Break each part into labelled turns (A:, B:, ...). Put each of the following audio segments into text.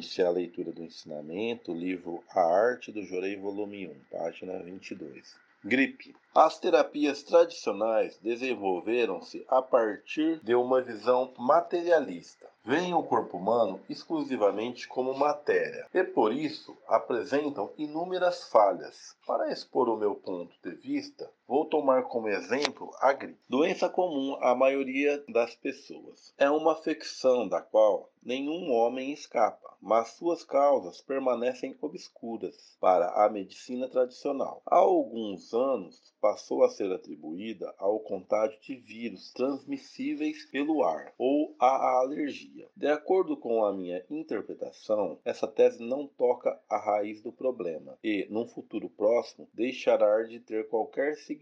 A: iniciar a leitura do ensinamento, livro A Arte do Jorei, volume 1, página 22. Gripe. As terapias tradicionais desenvolveram-se a partir de uma visão materialista. Veem o corpo humano exclusivamente como matéria e por isso apresentam inúmeras falhas. Para expor o meu ponto de vista, vou tomar como exemplo a gripe, doença comum à maioria das pessoas. É uma afecção da qual nenhum homem escapa, mas suas causas permanecem obscuras para a medicina tradicional. Há alguns anos passou a ser atribuída ao contágio de vírus transmissíveis pelo ar ou à alergia. De acordo com a minha interpretação, essa tese não toca a raiz do problema e, num futuro próximo, deixará de ter qualquer significado.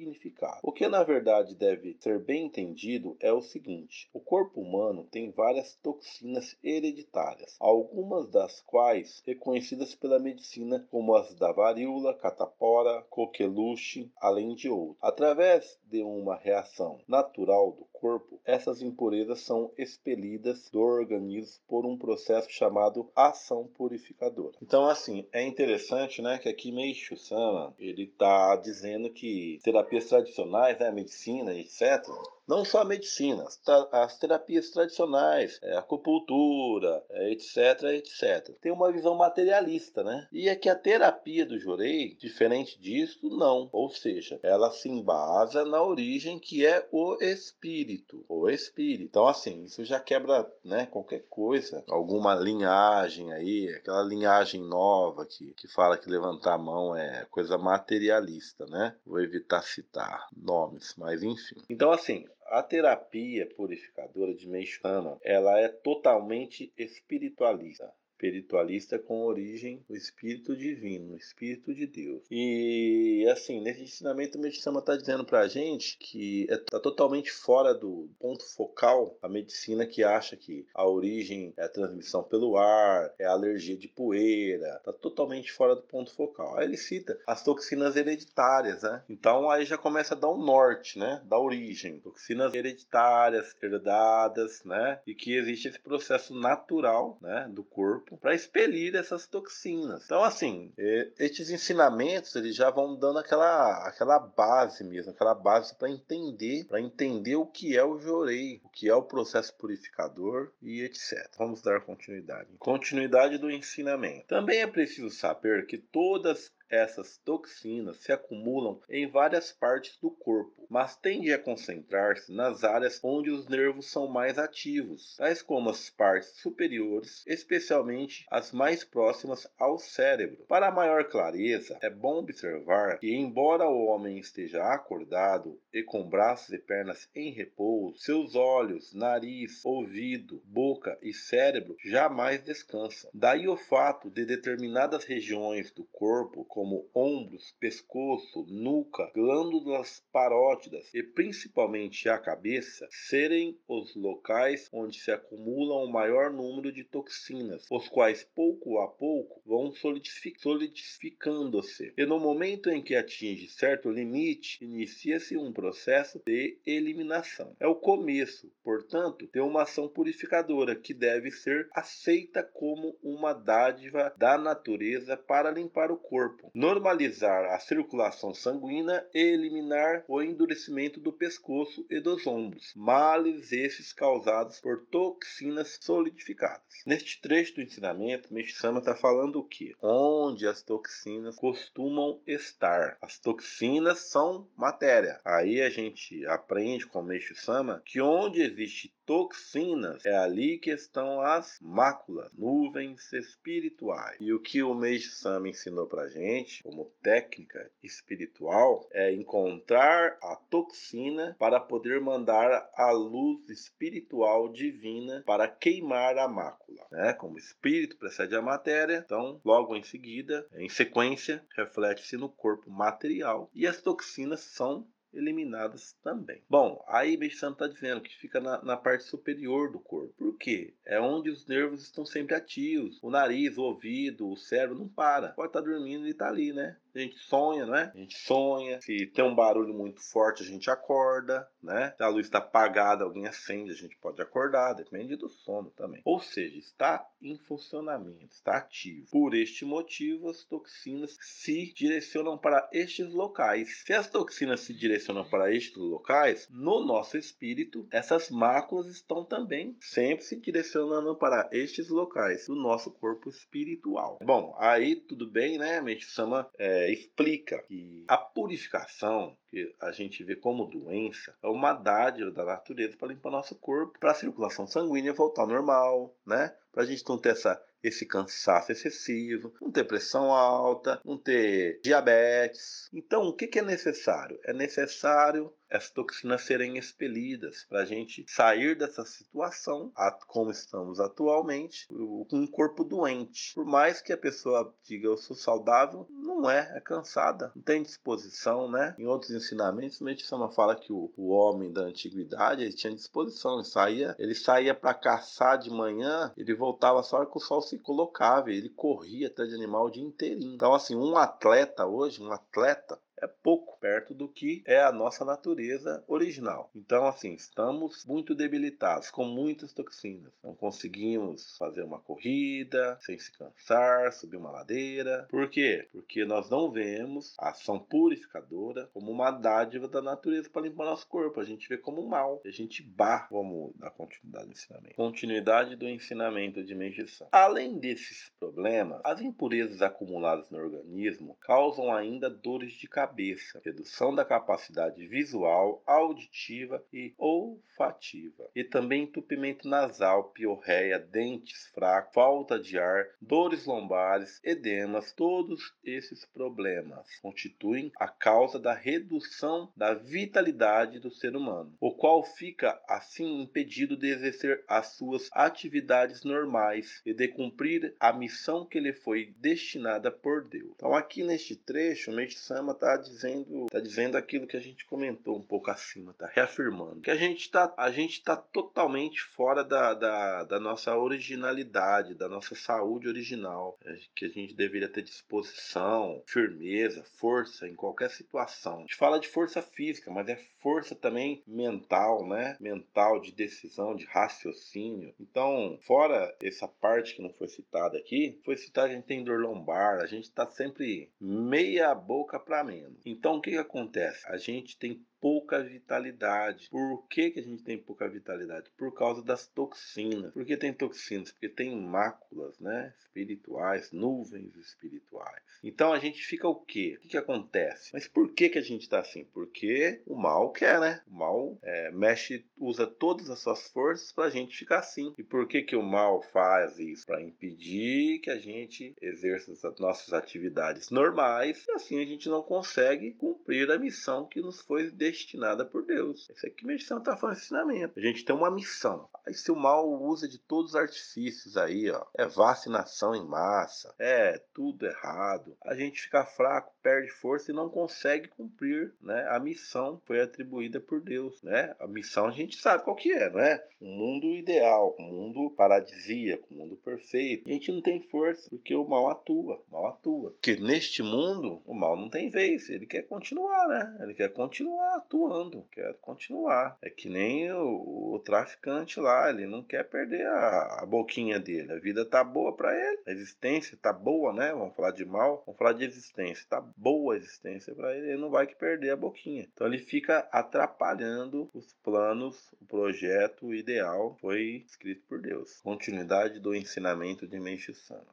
A: O que na verdade deve ser bem entendido é o seguinte: o corpo humano tem várias toxinas hereditárias, algumas das quais reconhecidas pela medicina como as da varíola, catapora, coqueluche, além de outros. Através de uma reação natural do corpo, essas impurezas são expelidas do organismo por um processo chamado ação purificadora. Então, assim, é interessante, né, que aqui Meishu Sama, ele está dizendo que terapias tradicionais, né, medicina, etc., não só a medicina, as terapias tradicionais, a acupuntura, é, etc, etc. Tem uma visão materialista, né? E é que a terapia do Jorei, diferente disso, não. Ou seja, ela se embasa na origem que é o espírito, o espírito. Então, assim, isso já quebra, né, qualquer coisa, alguma linhagem aí, aquela linhagem nova que, que fala que levantar a mão é coisa materialista, né? Vou evitar citar nomes, mas enfim. Então, assim, a terapia purificadora de Meishana, ela é totalmente espiritualista espiritualista com origem no Espírito Divino, no Espírito de Deus. E assim, nesse ensinamento o Medicama está dizendo para a gente que está é, totalmente fora do ponto focal a medicina que acha que a origem é a transmissão pelo ar, é a alergia de poeira, está totalmente fora do ponto focal. Aí ele cita as toxinas hereditárias, né? Então aí já começa a dar um norte, né? Da origem, toxinas hereditárias, herdadas, né? E que existe esse processo natural, né? Do corpo corpo para expelir essas toxinas. Então, assim, estes ensinamentos eles já vão dando aquela, aquela base mesmo, aquela base para entender, para entender o que é o jorei, o que é o processo purificador e etc. Vamos dar continuidade. Continuidade do ensinamento. Também é preciso saber que todas essas toxinas se acumulam em várias partes do corpo, mas tendem a concentrar-se nas áreas onde os nervos são mais ativos, tais como as partes superiores, especialmente as mais próximas ao cérebro. Para maior clareza, é bom observar que, embora o homem esteja acordado e com braços e pernas em repouso, seus olhos, nariz, ouvido, boca e cérebro jamais descansam. Daí o fato de determinadas regiões do corpo, como ombros, pescoço, nuca, glândulas parótidas e principalmente a cabeça, serem os locais onde se acumulam o maior número de toxinas, os quais pouco a pouco vão solidificando-se. E no momento em que atinge certo limite, inicia-se um processo de eliminação. É o começo, portanto, de uma ação purificadora que deve ser aceita como uma dádiva da natureza para limpar o corpo normalizar a circulação sanguínea e eliminar o endurecimento do pescoço e dos ombros, males esses causados por toxinas solidificadas. Neste trecho do ensinamento, Meshama está falando o que? Onde as toxinas costumam estar. As toxinas são matéria. Aí a gente aprende com Meshama que onde existe toxinas, é ali que estão as máculas, nuvens espirituais. E o que o Meiji Sama ensinou pra gente, como técnica espiritual, é encontrar a toxina para poder mandar a luz espiritual divina para queimar a mácula. Né? Como o espírito precede a matéria, então logo em seguida, em sequência, reflete-se no corpo material e as toxinas são eliminadas também. Bom, aí Meixano está dizendo que fica na, na, parte superior do corpo. Por quê? É onde os nervos estão sempre ativos. O nariz, o ouvido, o cérebro não para. Pode estar tá dormindo e está ali, né? A gente sonha, né? A gente sonha. Se tem um barulho muito forte, a gente acorda, né? Se a luz está apagada, alguém acende, a gente pode acordar, depende do sono também. Ou seja, está em funcionamento, está ativo. Por este motivo, as toxinas se direcionam para estes locais. Se as toxinas se direcionam para estes locais, no nosso espírito, essas máculas estão também sempre se direcionando para estes locais do nosso corpo espiritual. Bom, aí tudo bem, né? A mente sama é, explica que a purificação que a gente vê como doença é uma dádiva da natureza para limpar nosso corpo, para a circulação sanguínea voltar ao normal, né? Para a gente não ter essa esse cansaço excessivo, não ter pressão alta, não ter diabetes. Então, o que é necessário? É necessário as toxinas serem expelidas, para a gente sair dessa situação, como estamos atualmente, com um corpo doente. Por mais que a pessoa diga eu sou saudável, não é, é cansada, não tem disposição, né? Em outros ensinamentos, Medicina fala que o, o homem da antiguidade ele tinha disposição, ele saía, ele saía para caçar de manhã, ele voltava só que o sol se colocava, ele corria atrás de animal o dia inteirinho. Então, assim, um atleta hoje, um atleta, é pouco perto do que é a nossa natureza original. Então, assim, estamos muito debilitados, com muitas toxinas. Não conseguimos fazer uma corrida sem se cansar, subir uma ladeira. Por quê? Porque nós não vemos a ação purificadora como uma dádiva da natureza para limpar nosso corpo. A gente vê como um mal. A gente barra. Vamos dar continuidade do ensinamento. Continuidade do ensinamento de Menjição. Além desses problemas, as impurezas acumuladas no organismo causam ainda dores de cabeça cabeça, redução da capacidade visual, auditiva e olfativa, e também entupimento nasal, piorreia, dentes fracos, falta de ar, dores lombares, edemas, todos esses problemas constituem a causa da redução da vitalidade do ser humano, o qual fica assim impedido de exercer as suas atividades normais e de cumprir a missão que lhe foi destinada por Deus. Então aqui neste trecho, o Mestre Sama está dizendo, tá dizendo aquilo que a gente comentou um pouco acima, tá reafirmando que a gente está a gente tá totalmente fora da, da, da, nossa originalidade, da nossa saúde original, é, que a gente deveria ter disposição, firmeza, força em qualquer situação. A gente fala de força física, mas é força também mental, né? Mental de decisão, de raciocínio. Então, fora essa parte que não foi citada aqui, foi citada a gente tem dor lombar, a gente está sempre meia boca para menos. Então o que, que acontece? A gente tem pouca vitalidade. Por que, que a gente tem pouca vitalidade? Por causa das toxinas. Por que tem toxinas? Porque tem máculas, né? Espirituais, nuvens espirituais. Então a gente fica o quê? O que, que acontece? Mas por que, que a gente está assim? Porque o mal quer, né? O mal é, mexe, usa todas as suas forças para a gente ficar assim. E por que, que o mal faz isso? Para impedir que a gente exerça as nossas atividades normais e assim a gente não consegue cumprir a missão que nos foi destinada por Deus. Isso aqui medicina está falando ensinamento. A gente tem uma missão. Aí se o mal usa de todos os artifícios aí, ó, é vacinação em massa, é tudo errado. A gente fica fraco, perde força e não consegue cumprir, né, a missão foi atribuída por Deus, né? A missão a gente sabe qual que é, não é? Um mundo ideal, um mundo paradisíaco, um mundo perfeito. a gente não tem força porque o mal atua, o mal atua. Porque neste mundo o mal não tem vez, ele quer continuar, né? Ele quer continuar atuando, quer continuar. É que nem o, o traficante lá, ele não quer perder a, a boquinha dele. A vida tá boa para ele, a existência tá boa, né? Vamos falar de mal, vamos falar de existência. Tá boa a existência para ele, ele não vai que perder a boquinha. Então ele fica atrapalhando os planos, o projeto ideal foi escrito por Deus. Continuidade do ensinamento de Menchi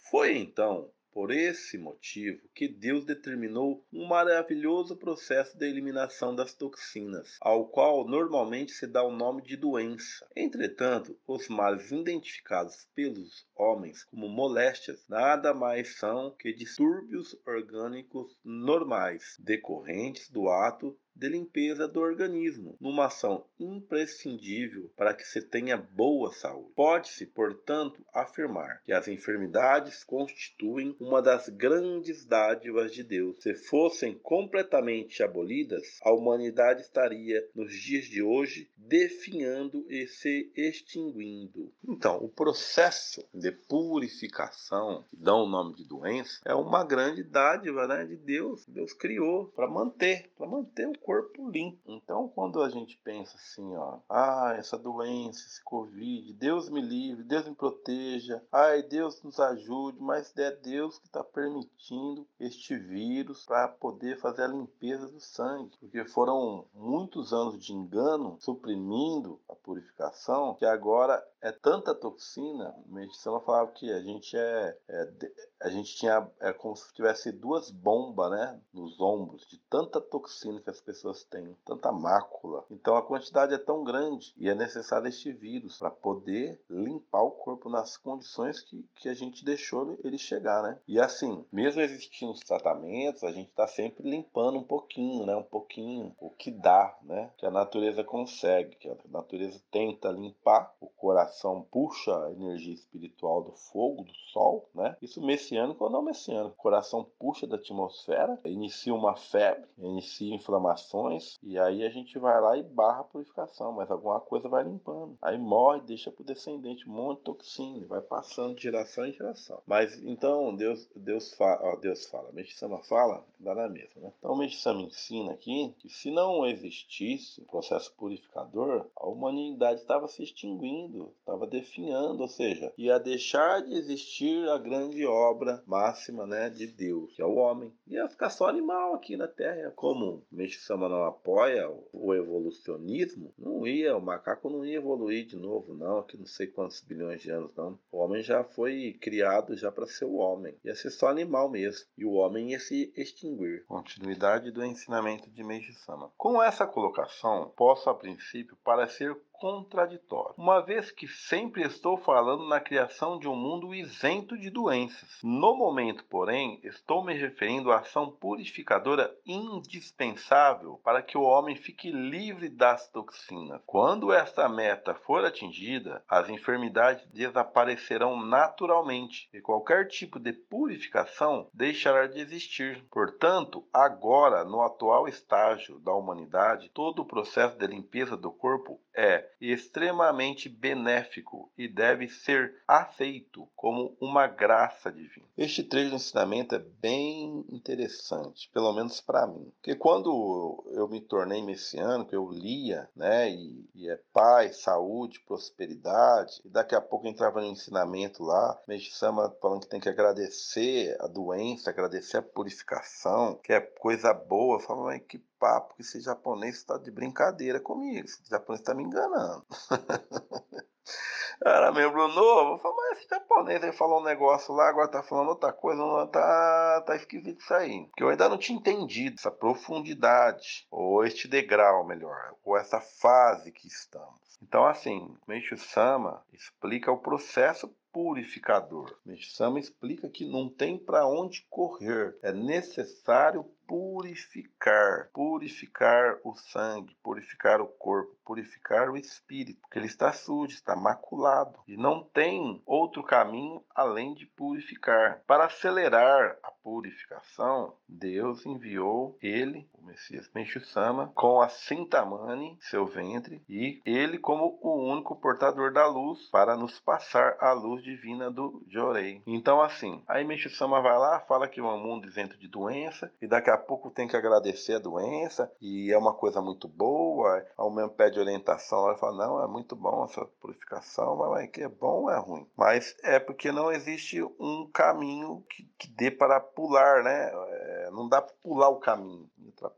A: Foi então por esse motivo que Deus determinou um maravilhoso processo de eliminação das toxinas, ao qual normalmente se dá o nome de doença. Entretanto, os males identificados pelos homens como moléstias nada mais são que distúrbios orgânicos normais decorrentes do ato de limpeza do organismo, numa ação imprescindível para que se tenha boa saúde. Pode-se, portanto, afirmar que as enfermidades constituem uma das grandes dádivas de Deus. Se fossem completamente abolidas, a humanidade estaria, nos dias de hoje, definhando e se extinguindo. Então, o processo de purificação, que dá o nome de doença, é uma grande dádiva né, de Deus. Deus criou para manter, para manter o corpo limpo. Então, quando a gente pensa assim, ó, ah, essa doença, esse Covid, Deus me livre, Deus me proteja, ai, Deus nos ajude, mas é Deus que está permitindo este vírus para poder fazer a limpeza do sangue, porque foram muitos anos de engano suprimindo a purificação que agora é tanta toxina. Medicina falava que a gente é, é a gente tinha é como se tivesse duas bombas, né, nos ombros de tanta toxina que as pessoas têm, tanta mácula. Então a quantidade é tão grande e é necessário este vírus para poder limpar o corpo nas condições que, que a gente deixou ele chegar, né? E assim, mesmo existindo os tratamentos, a gente está sempre limpando um pouquinho, né? Um pouquinho o que dá, né? Que a natureza consegue, que a natureza tenta limpar, o coração puxa a energia espiritual do fogo, do sol, né? Isso messiânico ou não messiânico. O coração puxa da atmosfera, inicia uma febre, inicia inflamações, e aí a gente vai lá e barra a purificação, mas alguma coisa vai limpando. Aí morre, deixa pro descendente um monte de toxina, vai passando de geração em geração. Mas então Deus, Deus fala, ó, Deus fala, Meshama fala, dá na mesma, né? Então Meshama ensina aqui que se não existisse o processo purificador, a humanidade estava se extinguindo, estava definhando, ou seja, ia deixar de existir a grande obra máxima, né, de Deus, que é o homem. Ia ficar só animal aqui na Terra. Como Meshama não apoia o evolucionismo, não ia, o macaco não ia evoluir de novo, não, aqui não sei quantos bilhões de anos, não. O homem já foi criado já para ser o homem. Ia ser só animal mesmo. E o homem ia se extinguir. Continuidade do ensinamento de Meiji Sama. Com essa colocação, posso a princípio parecer contraditório, uma vez que sempre estou falando na criação de um mundo isento de doenças. No momento, porém, estou me referindo à ação purificadora indispensável para que o homem fique livre das toxinas. Quando esta meta for atingida, as enfermidades desaparecerão naturalmente e qualquer tipo de purificação deixará de existir. Portanto, agora, no atual estágio da humanidade, todo o processo de limpeza do corpo é extremamente benéfico e deve ser aceito como uma graça divina. Este trecho de ensinamento é bem interessante, pelo menos para mim, porque quando eu me tornei messiânico, eu lia, né, e, e é paz, saúde, prosperidade, e daqui a pouco entrava no ensinamento lá, Meshama falando que tem que agradecer a doença, agradecer a purificação, que é coisa boa, eu falo, mas que papo que esse japonês está de brincadeira comigo. Esse japonês está me enganando. Era membro novo, eu falei, mas esse japonês aí falou um negócio lá, agora tá falando outra coisa, não, tá, tá esquisito isso aí. Porque eu ainda não tinha entendido essa profundidade, ou este degrau, melhor, ou essa fase que estamos. Então, assim, Meishu Sama explica o processo purificador. Meishu Sama explica que não tem para onde correr, é necessário purificar, purificar o sangue, purificar o corpo, purificar o espírito, porque ele está sujo, está maculado e não tem outro caminho além de purificar. Para acelerar a purificação, Deus enviou ele, o Messias Menchusama, com a Sintamani, seu ventre, e ele como o único portador da luz para nos passar a luz divina do Jorei. Então assim, aí Menchusama vai lá, fala que é um mundo isento de doença e daqui a a pouco tem que agradecer a doença e é uma coisa muito boa, ao mesmo pede orientação, ela fala, não, é muito bom essa purificação, mas que é bom ou é ruim? Mas é porque não existe um caminho que, que dê para pular, né? É, não dá para pular o caminho.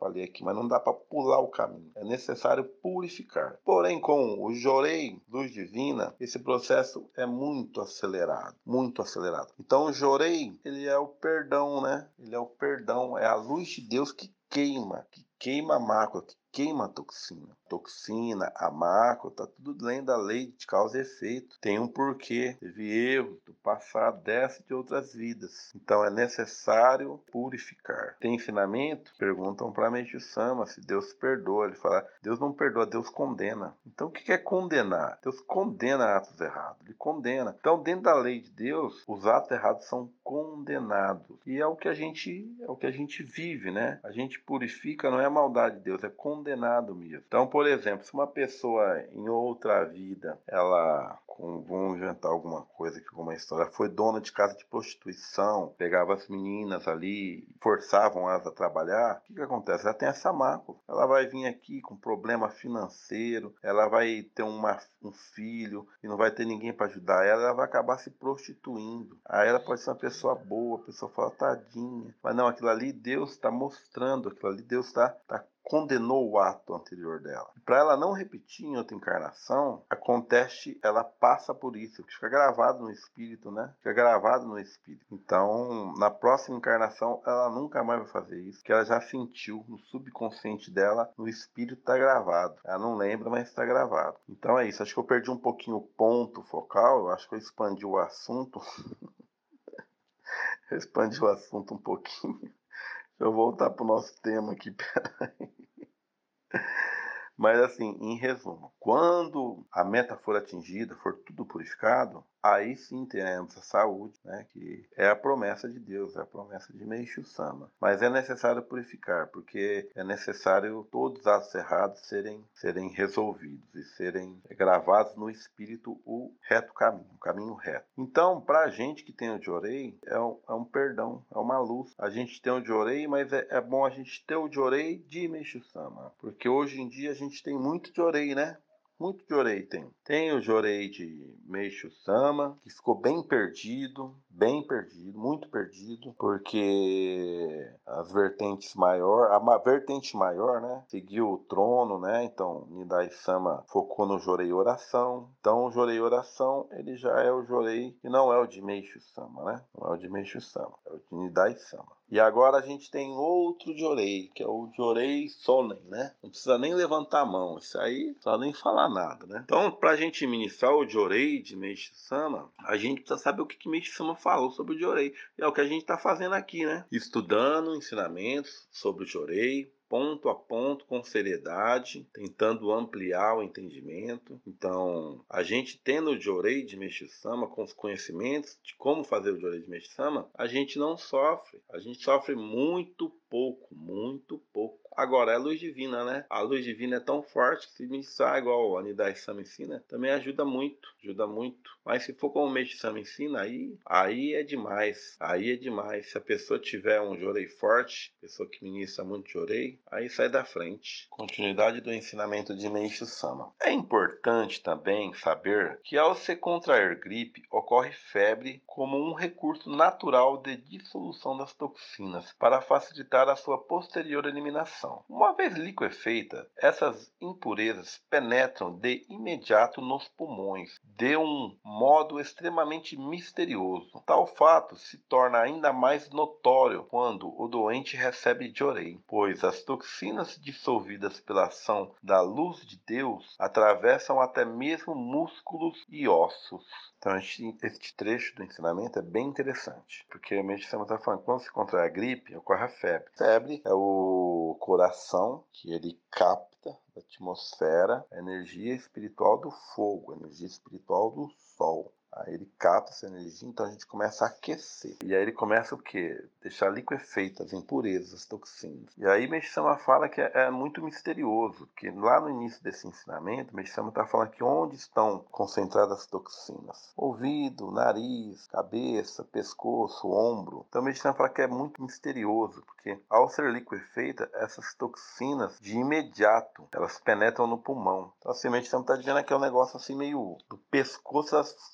A: Atrapalhei aqui, mas não dá para pular o caminho. É necessário purificar. Porém, com o Jorei, luz divina, esse processo é muito acelerado, muito acelerado. Então, o Jorei, ele é o perdão, né? Ele é o perdão, é a luz de Deus que queima, que queima a mácula, que queima toxina. Toxina, a mácula, tá tudo dentro da lei de causa e efeito. Tem um porquê. Teve erro do passado, dessa de outras vidas. Então é necessário purificar. Tem ensinamento? Perguntam para Meixo Sama se Deus perdoa. Ele fala: Deus não perdoa, Deus condena. Então o que é condenar? Deus condena atos errados. Ele condena. Então dentro da lei de Deus, os atos errados são condenados. E é o que a gente é o que a gente vive, né? A gente purifica, não é a maldade de Deus, é condenado mesmo. Então, por exemplo, se uma pessoa em outra vida, ela com, vamos inventar alguma coisa alguma história, foi dona de casa de prostituição, pegava as meninas ali, forçavam elas a trabalhar, o que, que acontece? Ela tem essa mácula. Ela vai vir aqui com problema financeiro, ela vai ter uma, um filho e não vai ter ninguém para ajudar ela, ela vai acabar se prostituindo. Aí ela pode ser uma pessoa boa, a pessoa fala, tadinha. Mas não, aquilo ali Deus está mostrando, aquilo ali Deus está tá condenou o ato anterior dela. Para ela não repetir em outra encarnação, acontece, ela passa por isso, fica gravado no espírito, né? Fica gravado no espírito. Então, na próxima encarnação, ela nunca mais vai fazer isso, que ela já sentiu no subconsciente dela, no espírito está gravado. Ela não lembra, mas está gravado. Então é isso. Acho que eu perdi um pouquinho o ponto focal. Eu acho que eu expandi o assunto. eu expandi o assunto um pouquinho. Deixa eu voltar pro nosso tema aqui, peraí. Mas assim, em resumo, quando a meta for atingida, for tudo purificado, aí sim teremos a saúde, né, que é a promessa de Deus, é a promessa de Meishu Sama. Mas é necessário purificar, porque é necessário todos os atos errados serem, serem resolvidos e serem gravados no espírito o reto caminho, o caminho reto. Então, para a gente que tem o Jorei, é um, é um perdão, é uma luz. A gente tem o Jorei, mas é, é bom a gente ter o Jorei de Meishu Sama, porque hoje em dia a gente tem muito Jorei, né? Muito Jorei tem. Tem o Jorei de Meishu Sama, que ficou bem perdido, bem perdido, muito perdido, porque as vertentes maior, a vertente maior, né, seguiu o trono, né? Então Nidai Sama focou no Jorei Oração. Então o Jorei Oração, ele já é o Jorei que não é o de Meishu Sama, né? Não é o de Meishu Sama, é o de Nidai Sama. E agora a gente tem outro Jorei, que é o Jorei Sonen, né? Não precisa nem levantar a mão, isso aí só nem falar nada, né? Então, para a gente ministrar o Jorei de Meishi Sama, a gente precisa saber o que, que Meishi Sama falou sobre o Jorei. E é o que a gente está fazendo aqui, né? Estudando ensinamentos sobre o Jorei, ponto a ponto, com seriedade, tentando ampliar o entendimento. Então, a gente tendo o Jorei de Meshisama, com os conhecimentos de como fazer o Jorei de Meshisama, a gente não sofre. A gente sofre muito pouco, muito pouco. Agora, é a luz divina, né? A luz divina é tão forte que se ministrar igual a Nidai Sama ensina, também ajuda muito, ajuda muito. Mas se for como o Meishi Sama ensina, aí, aí é demais, aí é demais. Se a pessoa tiver um jorei forte, pessoa que ministra muito jorei, aí sai da frente. Continuidade do ensinamento de Meishi Sama. É importante também saber que ao se contrair gripe, ocorre febre como um recurso natural de dissolução das toxinas para facilitar a sua posterior eliminação uma vez liquefeita, essas impurezas penetram de imediato nos pulmões, de um modo extremamente misterioso. Tal fato se torna ainda mais notório quando o doente recebe diorei, pois as toxinas dissolvidas pela ação da luz de Deus atravessam até mesmo músculos e ossos. Então, este trecho do ensinamento é bem interessante, porque a medicina está falando quando se contrai a gripe, ocorre a febre. Febre é o coração que ele capta da atmosfera a energia espiritual do fogo, a energia espiritual do sol. Aí ele capta essa energia, então a gente começa a aquecer. E aí ele começa o quê? Deixar liquefeito as impurezas, as toxinas. E aí Meshama fala que é, é, muito misterioso, porque lá no início desse ensinamento, Meshama está falando que onde estão concentradas as toxinas? Ouvido, nariz, cabeça, pescoço, ombro. Então Meshama fala que é muito misterioso, porque ao ser liquefeita, essas toxinas de imediato, elas penetram no pulmão. Então assim, Meshama está dizendo que é um negócio assim meio do pescoço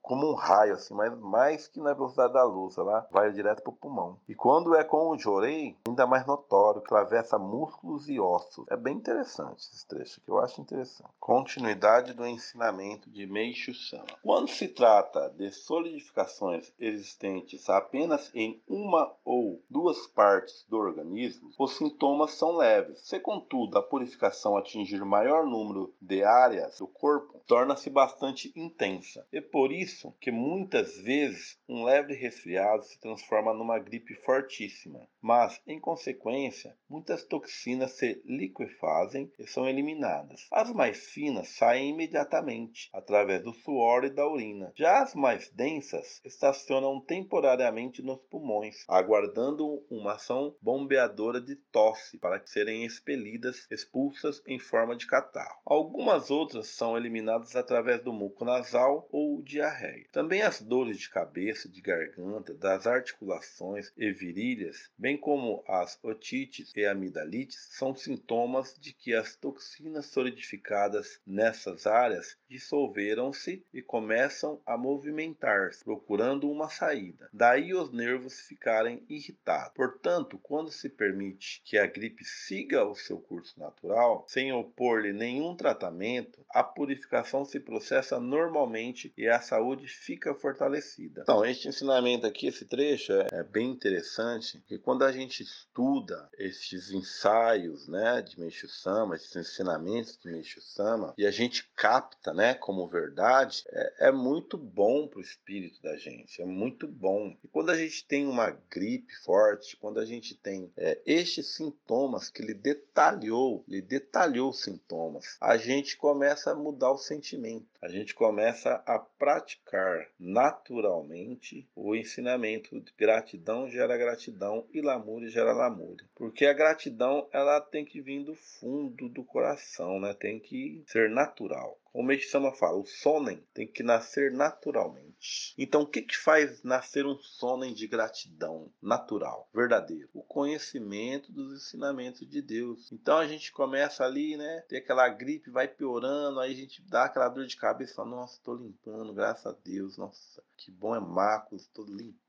A: como um raio, assim, mas mais que na velocidade da luz, ela vai direto para o pulmão. E quando é com o jorei, ainda mais notório, atravessa músculos e ossos. É bem interessante esse trecho que eu acho interessante. Continuidade do ensinamento de Meishu Sama. Quando se trata de solidificações existentes apenas em uma ou duas partes do organismo, os sintomas são leves. Se, contudo, a purificação atingir maior número de áreas do corpo, torna-se bastante intensa. E por isso que muitas vezes um leve resfriado se transforma numa gripe fortíssima. Mas, em consequência, muitas toxinas se liquefazem e são eliminadas. As mais finas saem imediatamente, através do suor e da urina. Já as mais densas estacionam temporariamente nos pulmões, aguardando uma ação bombeadora de tosse para serem expelidas, expulsas em forma de catarro. Algumas outras são eliminadas através do muco nasal ou diarreia. Também as dores de cabeça, de garganta, das articulações e virilhas, bem como as otites e amidalites, são sintomas de que as toxinas solidificadas nessas áreas dissolveram-se e começam a movimentar-se, procurando uma saída. Daí os nervos ficarem irritados. Portanto, quando se permite que a gripe siga o seu curso natural, sem opor-lhe nenhum tratamento, a purificação se processa normalmente e a saúde fica fortalecida. Então, este ensinamento aqui, esse trecho, é, é bem interessante, que quando a gente estuda estes ensaios né, de Meishu Sama, esses ensinamentos de Meishu Sama, e a gente capta né, como verdade, é, é muito bom para o espírito da gente, é muito bom. E quando a gente tem uma gripe forte, quando a gente tem é, estes sintomas que ele detalhou, ele detalhou os sintomas, a gente começa a mudar o sentimento, a gente começa a praticar naturalmente o ensinamento de gratidão gera gratidão e lamúria gera lamúria. Porque a gratidão ela tem que vir do fundo do coração, né? Tem que ser natural. O Sama fala, o sonen tem que nascer naturalmente. Então, o que, que faz nascer um sonen de gratidão natural, verdadeiro? O conhecimento dos ensinamentos de Deus. Então, a gente começa ali, né? Ter aquela gripe, vai piorando, aí a gente dá aquela dor de cabeça, nossa, estou limpando, graças a Deus, nossa, que bom é máculos, estou limpando.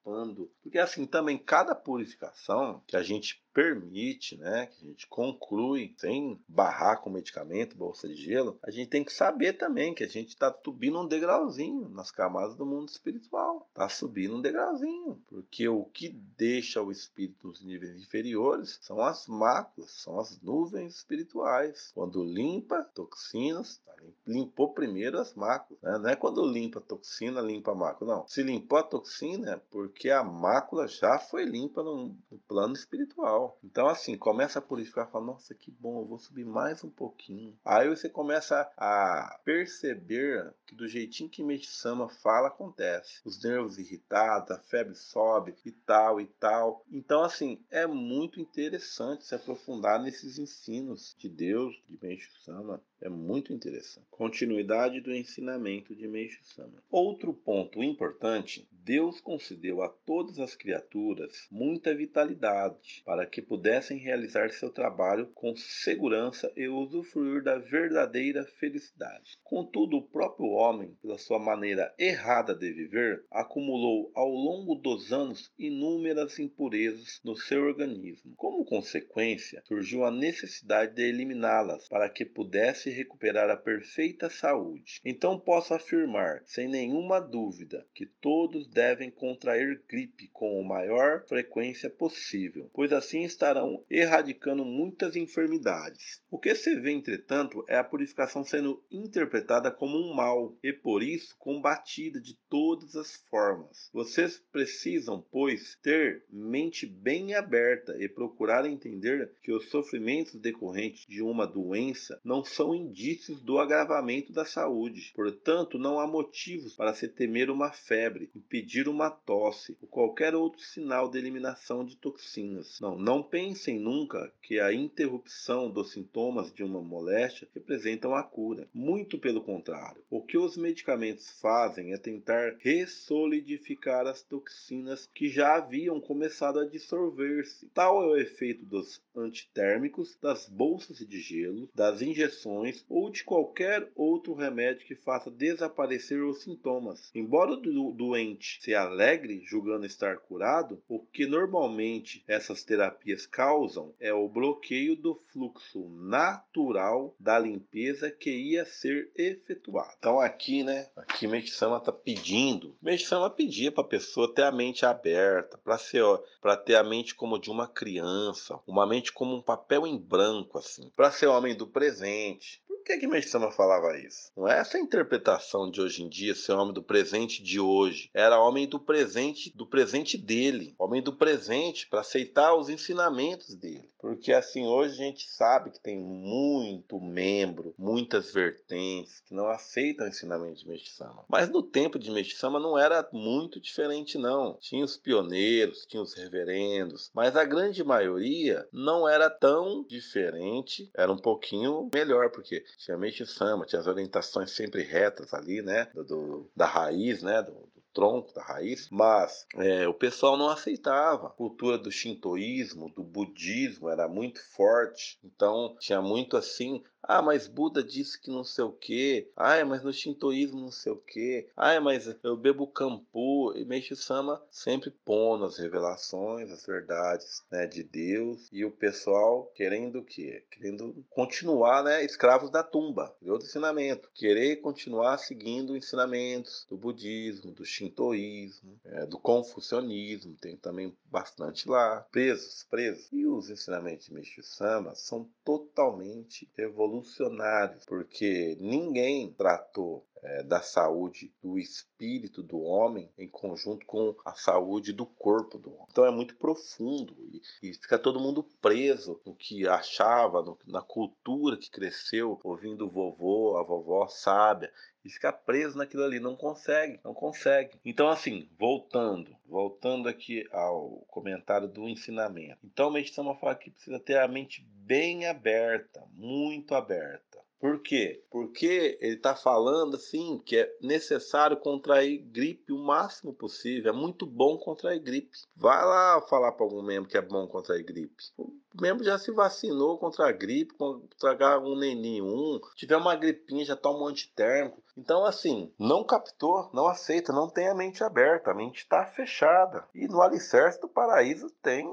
A: Porque assim, também cada purificação que a gente permite, né, que a gente conclui sem barrar com medicamento, bolsa de gelo, a gente tem que saber também que a gente está subindo um degrauzinho nas camadas do mundo espiritual. Está subindo um degrauzinho. Porque o que deixa o espírito nos níveis inferiores são as máculas, são as nuvens espirituais. Quando limpa toxinas, tá limpou primeiro as máculas. Né? Não é quando limpa toxina, limpa a mácula. Não. Se limpou a toxina, é porque a mácula já foi limpa no, no plano espiritual. Então, assim, começa a purificar, fala, nossa, que bom, eu vou subir mais um pouquinho. Aí você começa a perceber que do jeitinho que Meisama fala, acontece. Os nervos irritados, a febre sobe e tal e tal. Então, assim, é muito interessante se aprofundar nesses ensinos de Deus, de Meisama. É muito interessante. Continuidade do ensinamento de Meishu Sama. Outro ponto importante, Deus concedeu a todas as criaturas muita vitalidade para que pudessem realizar seu trabalho com segurança e usufruir da verdadeira felicidade. Contudo, o próprio homem, pela sua maneira errada de viver, acumulou ao longo dos anos inúmeras impurezas no seu organismo. Como consequência, surgiu a necessidade de eliminá-las para que pudesse recuperar a perfeita saúde. Então posso afirmar, sem nenhuma dúvida, que todos devem contrair gripe com a maior frequência possível, pois assim estarão erradicando muitas enfermidades. O que se vê, entretanto, é a purificação sendo interpretada como um mal e por isso combatida de todas as formas. Vocês precisam, pois, ter mente bem aberta e procurar entender que os sofrimentos decorrentes de uma doença não são indícios do agravamento da saúde. Portanto, não há motivos para se temer uma febre, impedir uma tosse ou qualquer outro sinal de eliminação de toxinas. Não, não pensem nunca que a interrupção dos sintomas de uma moléstia representam a cura. Muito pelo contrário. O que os medicamentos fazem é tentar ressolidificar as toxinas que já haviam começado a dissolver-se. Tal é o efeito dos antitérmicos, das bolsas de gelo, das injeções ou de qualquer outro remédio que faça desaparecer os sintomas. Embora o doente se alegre julgando estar curado, o que normalmente essas terapias causam é o bloqueio do fluxo natural da limpeza que ia ser efetuado. Então aqui, né, aqui Meixama está pedindo, Meixama pedia para a pessoa ter a mente aberta, para ser, para ter a mente como de uma criança, uma mente como um papel em branco assim, para ser homem do presente, por que que Meixama falava isso? Não é essa interpretação de hoje em dia, ser homem do presente de hoje. Era homem do presente, do presente dele. Homem do presente para aceitar os ensinamentos dele. Porque assim, hoje a gente sabe que tem muito membro, muitas vertentes que não aceitam o ensinamento de Meixama. Mas no tempo de Meixama não era muito diferente não. Tinha os pioneiros, tinha os reverendos, mas a grande maioria não era tão diferente, era um pouquinho melhor, porque tinha Meixama, tinha as orientações sempre retas ali, né, do, do da raiz, né, do, tronco da raiz, mas é, o pessoal não aceitava. A cultura do shintoísmo, do budismo era muito forte, então tinha muito assim ah, mas Buda disse que não sei o quê. Ah, mas no shintoísmo não sei o quê. Ah, mas eu bebo campu. E Meixo Sama sempre pondo as revelações, as verdades né, de Deus. E o pessoal querendo o quê? Querendo continuar né, escravos da tumba, de outro ensinamento. Querer continuar seguindo ensinamentos do budismo, do shintoísmo, é, do confucionismo. Tem também bastante lá. Presos, presos. E os ensinamentos de Meixo Sama são totalmente evolutivos revolucionários, porque ninguém tratou é, da saúde do espírito do homem em conjunto com a saúde do corpo do homem. Então é muito profundo e, e fica todo mundo preso no que achava, no, na cultura que cresceu, ouvindo o vovô, a vovó sábia e ficar preso naquilo ali. Não consegue, não consegue. Então, assim, voltando, voltando aqui ao comentário do ensinamento. Então, a meditação fala que precisa ter a mente bem aberta, muito aberta. Por quê? Porque ele está falando assim que é necessário contrair gripe o máximo possível. É muito bom contrair gripe. Vai lá falar para algum membro que é bom contrair gripe. O membro já se vacinou contra a gripe, contra um neninho, um. Tiver uma gripinha, já toma um antitérmico. Então, assim, não captou, não aceita, não tem a mente aberta, a mente está fechada. E no Alicerce do Paraíso tem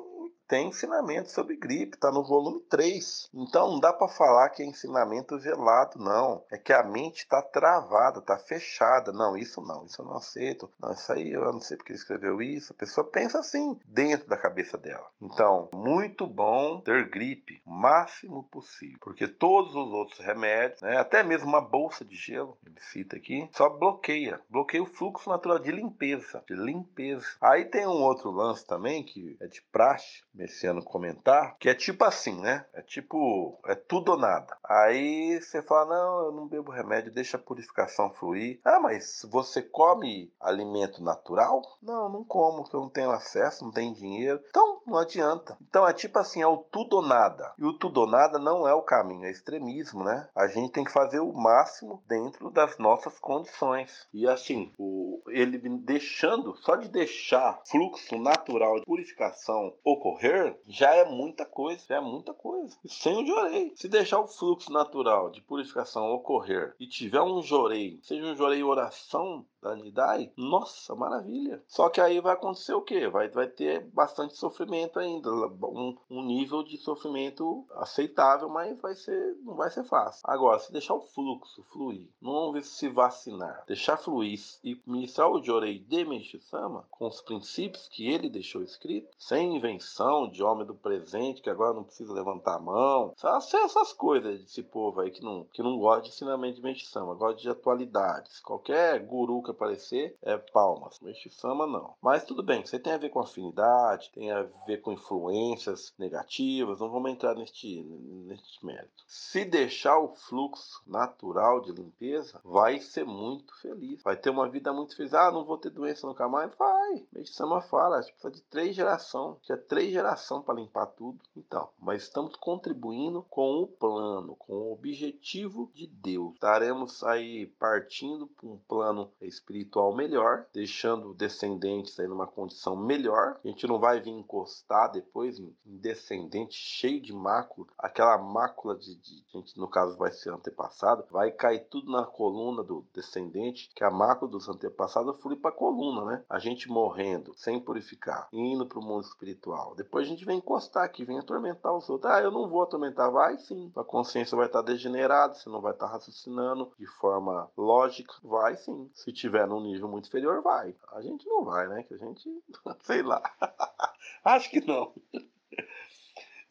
A: tem ensinamento sobre gripe, está no volume 3. Então não dá para falar que é ensinamento gelado, não. É que a mente está travada, está fechada. Não, isso não, isso eu não aceito. Não, isso aí eu não sei porque ele escreveu isso. A pessoa pensa assim dentro da cabeça dela. Então, muito bom ter gripe o máximo possível, porque todos os outros remédios, né, até mesmo uma bolsa de gelo, ele cita aqui, só bloqueia, bloqueia o fluxo natural de limpeza, de limpeza. Aí tem um outro lance também que é de praxe, esse ano comentar, que é tipo assim, né? É tipo, é tudo ou nada. Aí você fala, não, eu não bebo remédio, deixa a purificação fluir. Ah, mas você come alimento natural? Não, não como, porque eu não tenho acesso, não tenho dinheiro. Então, não adianta. Então é tipo assim, é o tudo ou nada. E o tudo ou nada não é o caminho, é extremismo, né? A gente tem que fazer o máximo dentro das nossas condições. E assim, o, ele deixando, só de deixar fluxo natural de purificação ocorrer, já é muita coisa, já é muita coisa. sem o jorei. Se deixar o fluxo natural de purificação ocorrer e tiver um jorei, seja um jorei oração da Nidai, nossa, maravilha. Só que aí vai acontecer o quê? Vai, vai ter bastante sofrimento ainda, um, um nível de sofrimento aceitável, mas vai ser, não vai ser fácil. Agora, se deixar o fluxo fluir, não se vacinar, deixar fluir e ministrar o Jorei de Meishu-sama com os princípios que ele deixou escrito, sem invenção, de homem do presente, que agora não precisa levantar a mão. Essas coisas desse povo aí que não, que não gosta de ensinamento de Meishi Sama, gosta de atualidades. Qualquer guru que aparecer é palmas. Meishi Sama não. Mas tudo bem, você tem a ver com afinidade, tem a ver com influências negativas, não vamos entrar neste, neste mérito. Se deixar o fluxo natural de limpeza, vai ser muito feliz. Vai ter uma vida muito feliz. Ah, não vou ter doença nunca mais? Vai. Meishi Sama fala, precisa de três gerações. Tinha três gerações para limpar tudo. Então, mas estamos contribuindo com o plano, com o objetivo de Deus. Estaremos aí partindo para um plano espiritual melhor, deixando descendentes aí numa condição melhor. A gente não vai vir encostar depois em, descendente cheio de mácula, aquela mácula de, de gente, no caso vai ser antepassado, vai cair tudo na coluna do descendente, que a mácula dos antepassados flui para a coluna, né? A gente morrendo sem purificar, indo para o mundo espiritual. Depois a gente vem encostar aqui, vem atormentar os outros. Ah, eu não vou atormentar. Vai sim. A consciência vai estar degenerada, você não vai estar raciocinando de forma lógica. Vai sim. Se tiver num nível muito inferior, vai. A gente não vai, né? Que a gente, sei lá. Acho que não.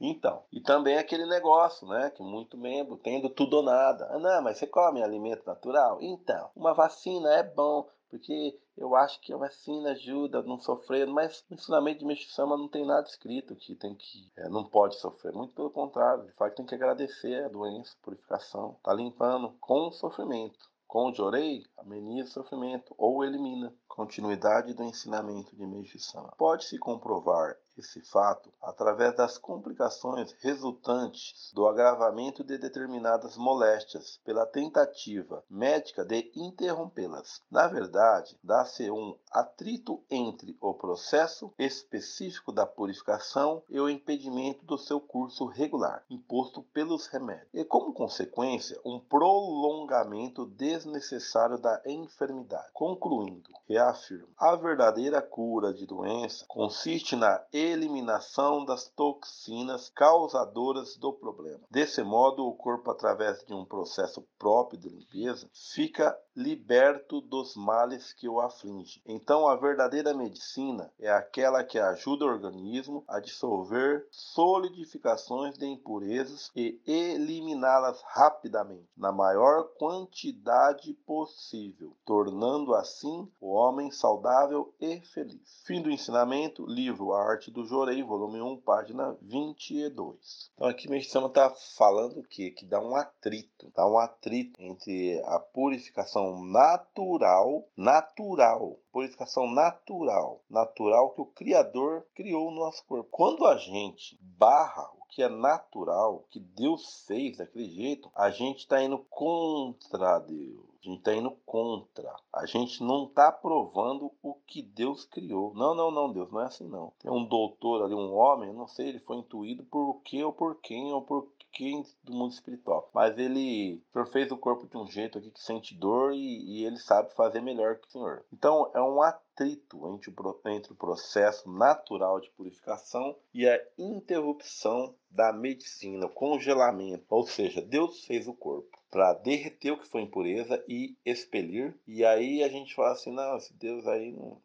A: Então, e também aquele negócio, né? Que muito membro tendo tudo ou nada. Ah, não, mas você come alimento natural? Então, uma vacina é bom, porque eu acho que a vacina ajuda a não sofrer, mas no ensinamento de Meshama não tem nada escrito que tem que é, não pode sofrer. Muito pelo contrário, de fato tem que agradecer a doença, a purificação, tá limpando com o sofrimento. Com o Jorei, ameniza o sofrimento ou elimina. Continuidade do ensinamento de Meiji-sama. Pode-se comprovar esse fato através das complicações resultantes do agravamento de determinadas moléstias pela tentativa médica de interrompê-las. Na verdade, dá-se um atrito entre o processo específico da purificação e o impedimento do seu curso regular, imposto pelos remédios, e como consequência, um prolongamento desnecessário da enfermidade. Concluindo, reafirmo: a verdadeira cura de doença consiste na eliminação das toxinas causadoras do problema. Desse modo, o corpo, através de um processo próprio de limpeza, fica liberto dos males que o afligem. Então, a verdadeira medicina é aquela que ajuda o organismo a dissolver solidificações de impurezas e eliminá-las rapidamente, na maior quantidade possível, tornando assim o homem saudável e feliz. Fim do ensinamento, livro A Arte do Jorei, volume 1, página 22. Então, aqui Meshama está falando o quê? Que dá um atrito, dá um atrito entre a purificação natural, natural, purificação natural, natural que o Criador criou no nosso corpo. Quando a gente barra o que é natural, que Deus fez daquele jeito, a gente está indo contra Deus. A gente está indo contra. A gente não está provando o que Deus criou. Não, não, não, Deus, não é assim não. Tem um doutor ali, um homem, não sei, ele foi intuído por o que ou por quem ou por quem do mundo espiritual. Mas ele, fez o corpo de um jeito aqui que sente dor e, e ele sabe fazer melhor que o Senhor. Então é um atrito entre o, entre o processo natural de purificação e a interrupção da medicina, o congelamento. Ou seja, Deus fez o corpo para derreter o que foi impureza e expelir. E aí a gente fala assim, não, esse Deus aí não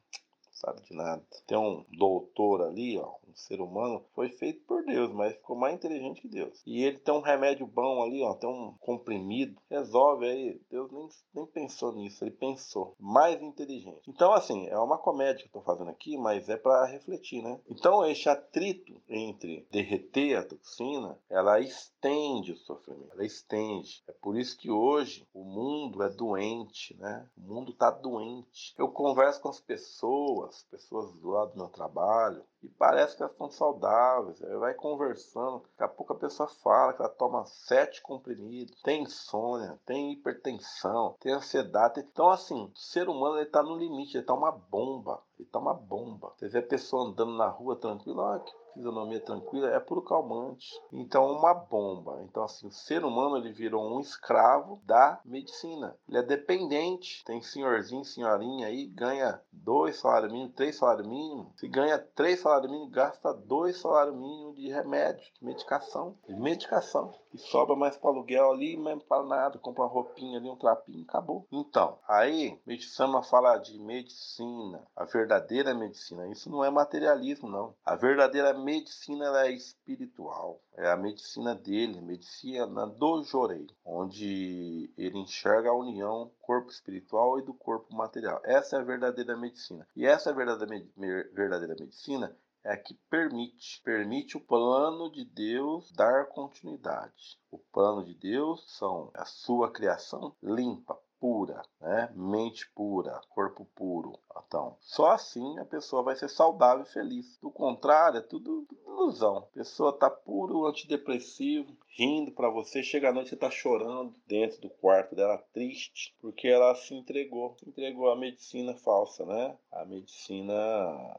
A: sabe de nada. Tem um doutor ali, ó, ser humano foi feito por Deus, mas ficou mais inteligente que Deus. E ele tem um remédio bom ali, ó, tem um comprimido, resolve aí. Deus nem, nem pensou nisso, ele pensou. Mais inteligente. Então, assim, é uma comédia que eu tô fazendo aqui, mas é para refletir, né? Então, esse atrito entre derreter a toxina, ela estende o sofrimento, ela estende. É por isso que hoje o mundo é doente, né? O mundo tá doente. Eu converso com as pessoas, pessoas do lado do meu trabalho, e parece que elas estão saudáveis. Aí vai conversando, daqui a pouco a pessoa fala que ela toma sete comprimidos, tem insônia, tem hipertensão, tem ansiedade. Então, assim, o ser humano está no limite, ele está uma bomba. Ele está uma bomba. Você vê a pessoa andando na rua tranquila, ah, que fisionomia tranquila, é puro calmante. Então, uma bomba. Então, assim, o ser humano ele virou um escravo da medicina. Ele é dependente. Tem senhorzinho, senhorinha aí, ganha dois salários mínimos, três salários mínimos. Se ganha três salários mínimos, gasta dois salários mínimos de remédio, de medicação. De medicação. E sobra mais para aluguel ali, mesmo para nada. Compra uma roupinha ali, um trapinho, acabou. Então, aí, Medicama fala de medicina. A verdade verdadeira medicina. Isso não é materialismo, não. A verdadeira medicina ela é espiritual. É a medicina dele, medicina do Jorei, onde ele enxerga a união corpo espiritual e do corpo material. Essa é a verdadeira medicina. E essa verdadeira, verdadeira medicina é a que permite, permite o plano de Deus dar continuidade. O plano de Deus são a sua criação limpa, pura, né? mente pura, corpo puro. Então, só assim a pessoa vai ser saudável e feliz. Do contrário, é tudo ilusão. A pessoa tá puro antidepressivo, rindo para você, chega à noite você tá chorando dentro do quarto dela, triste, porque ela se entregou, se entregou à medicina falsa, né? A medicina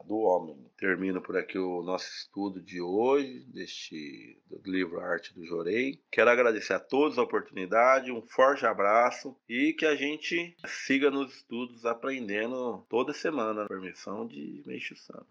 A: do homem. Termino por aqui o nosso estudo de hoje, deste do livro Arte do Jorei. Quero agradecer a todos a oportunidade, um forte abraço e que a gente siga nos estudos aprendendo toda semana, permissão de Meixo Santo.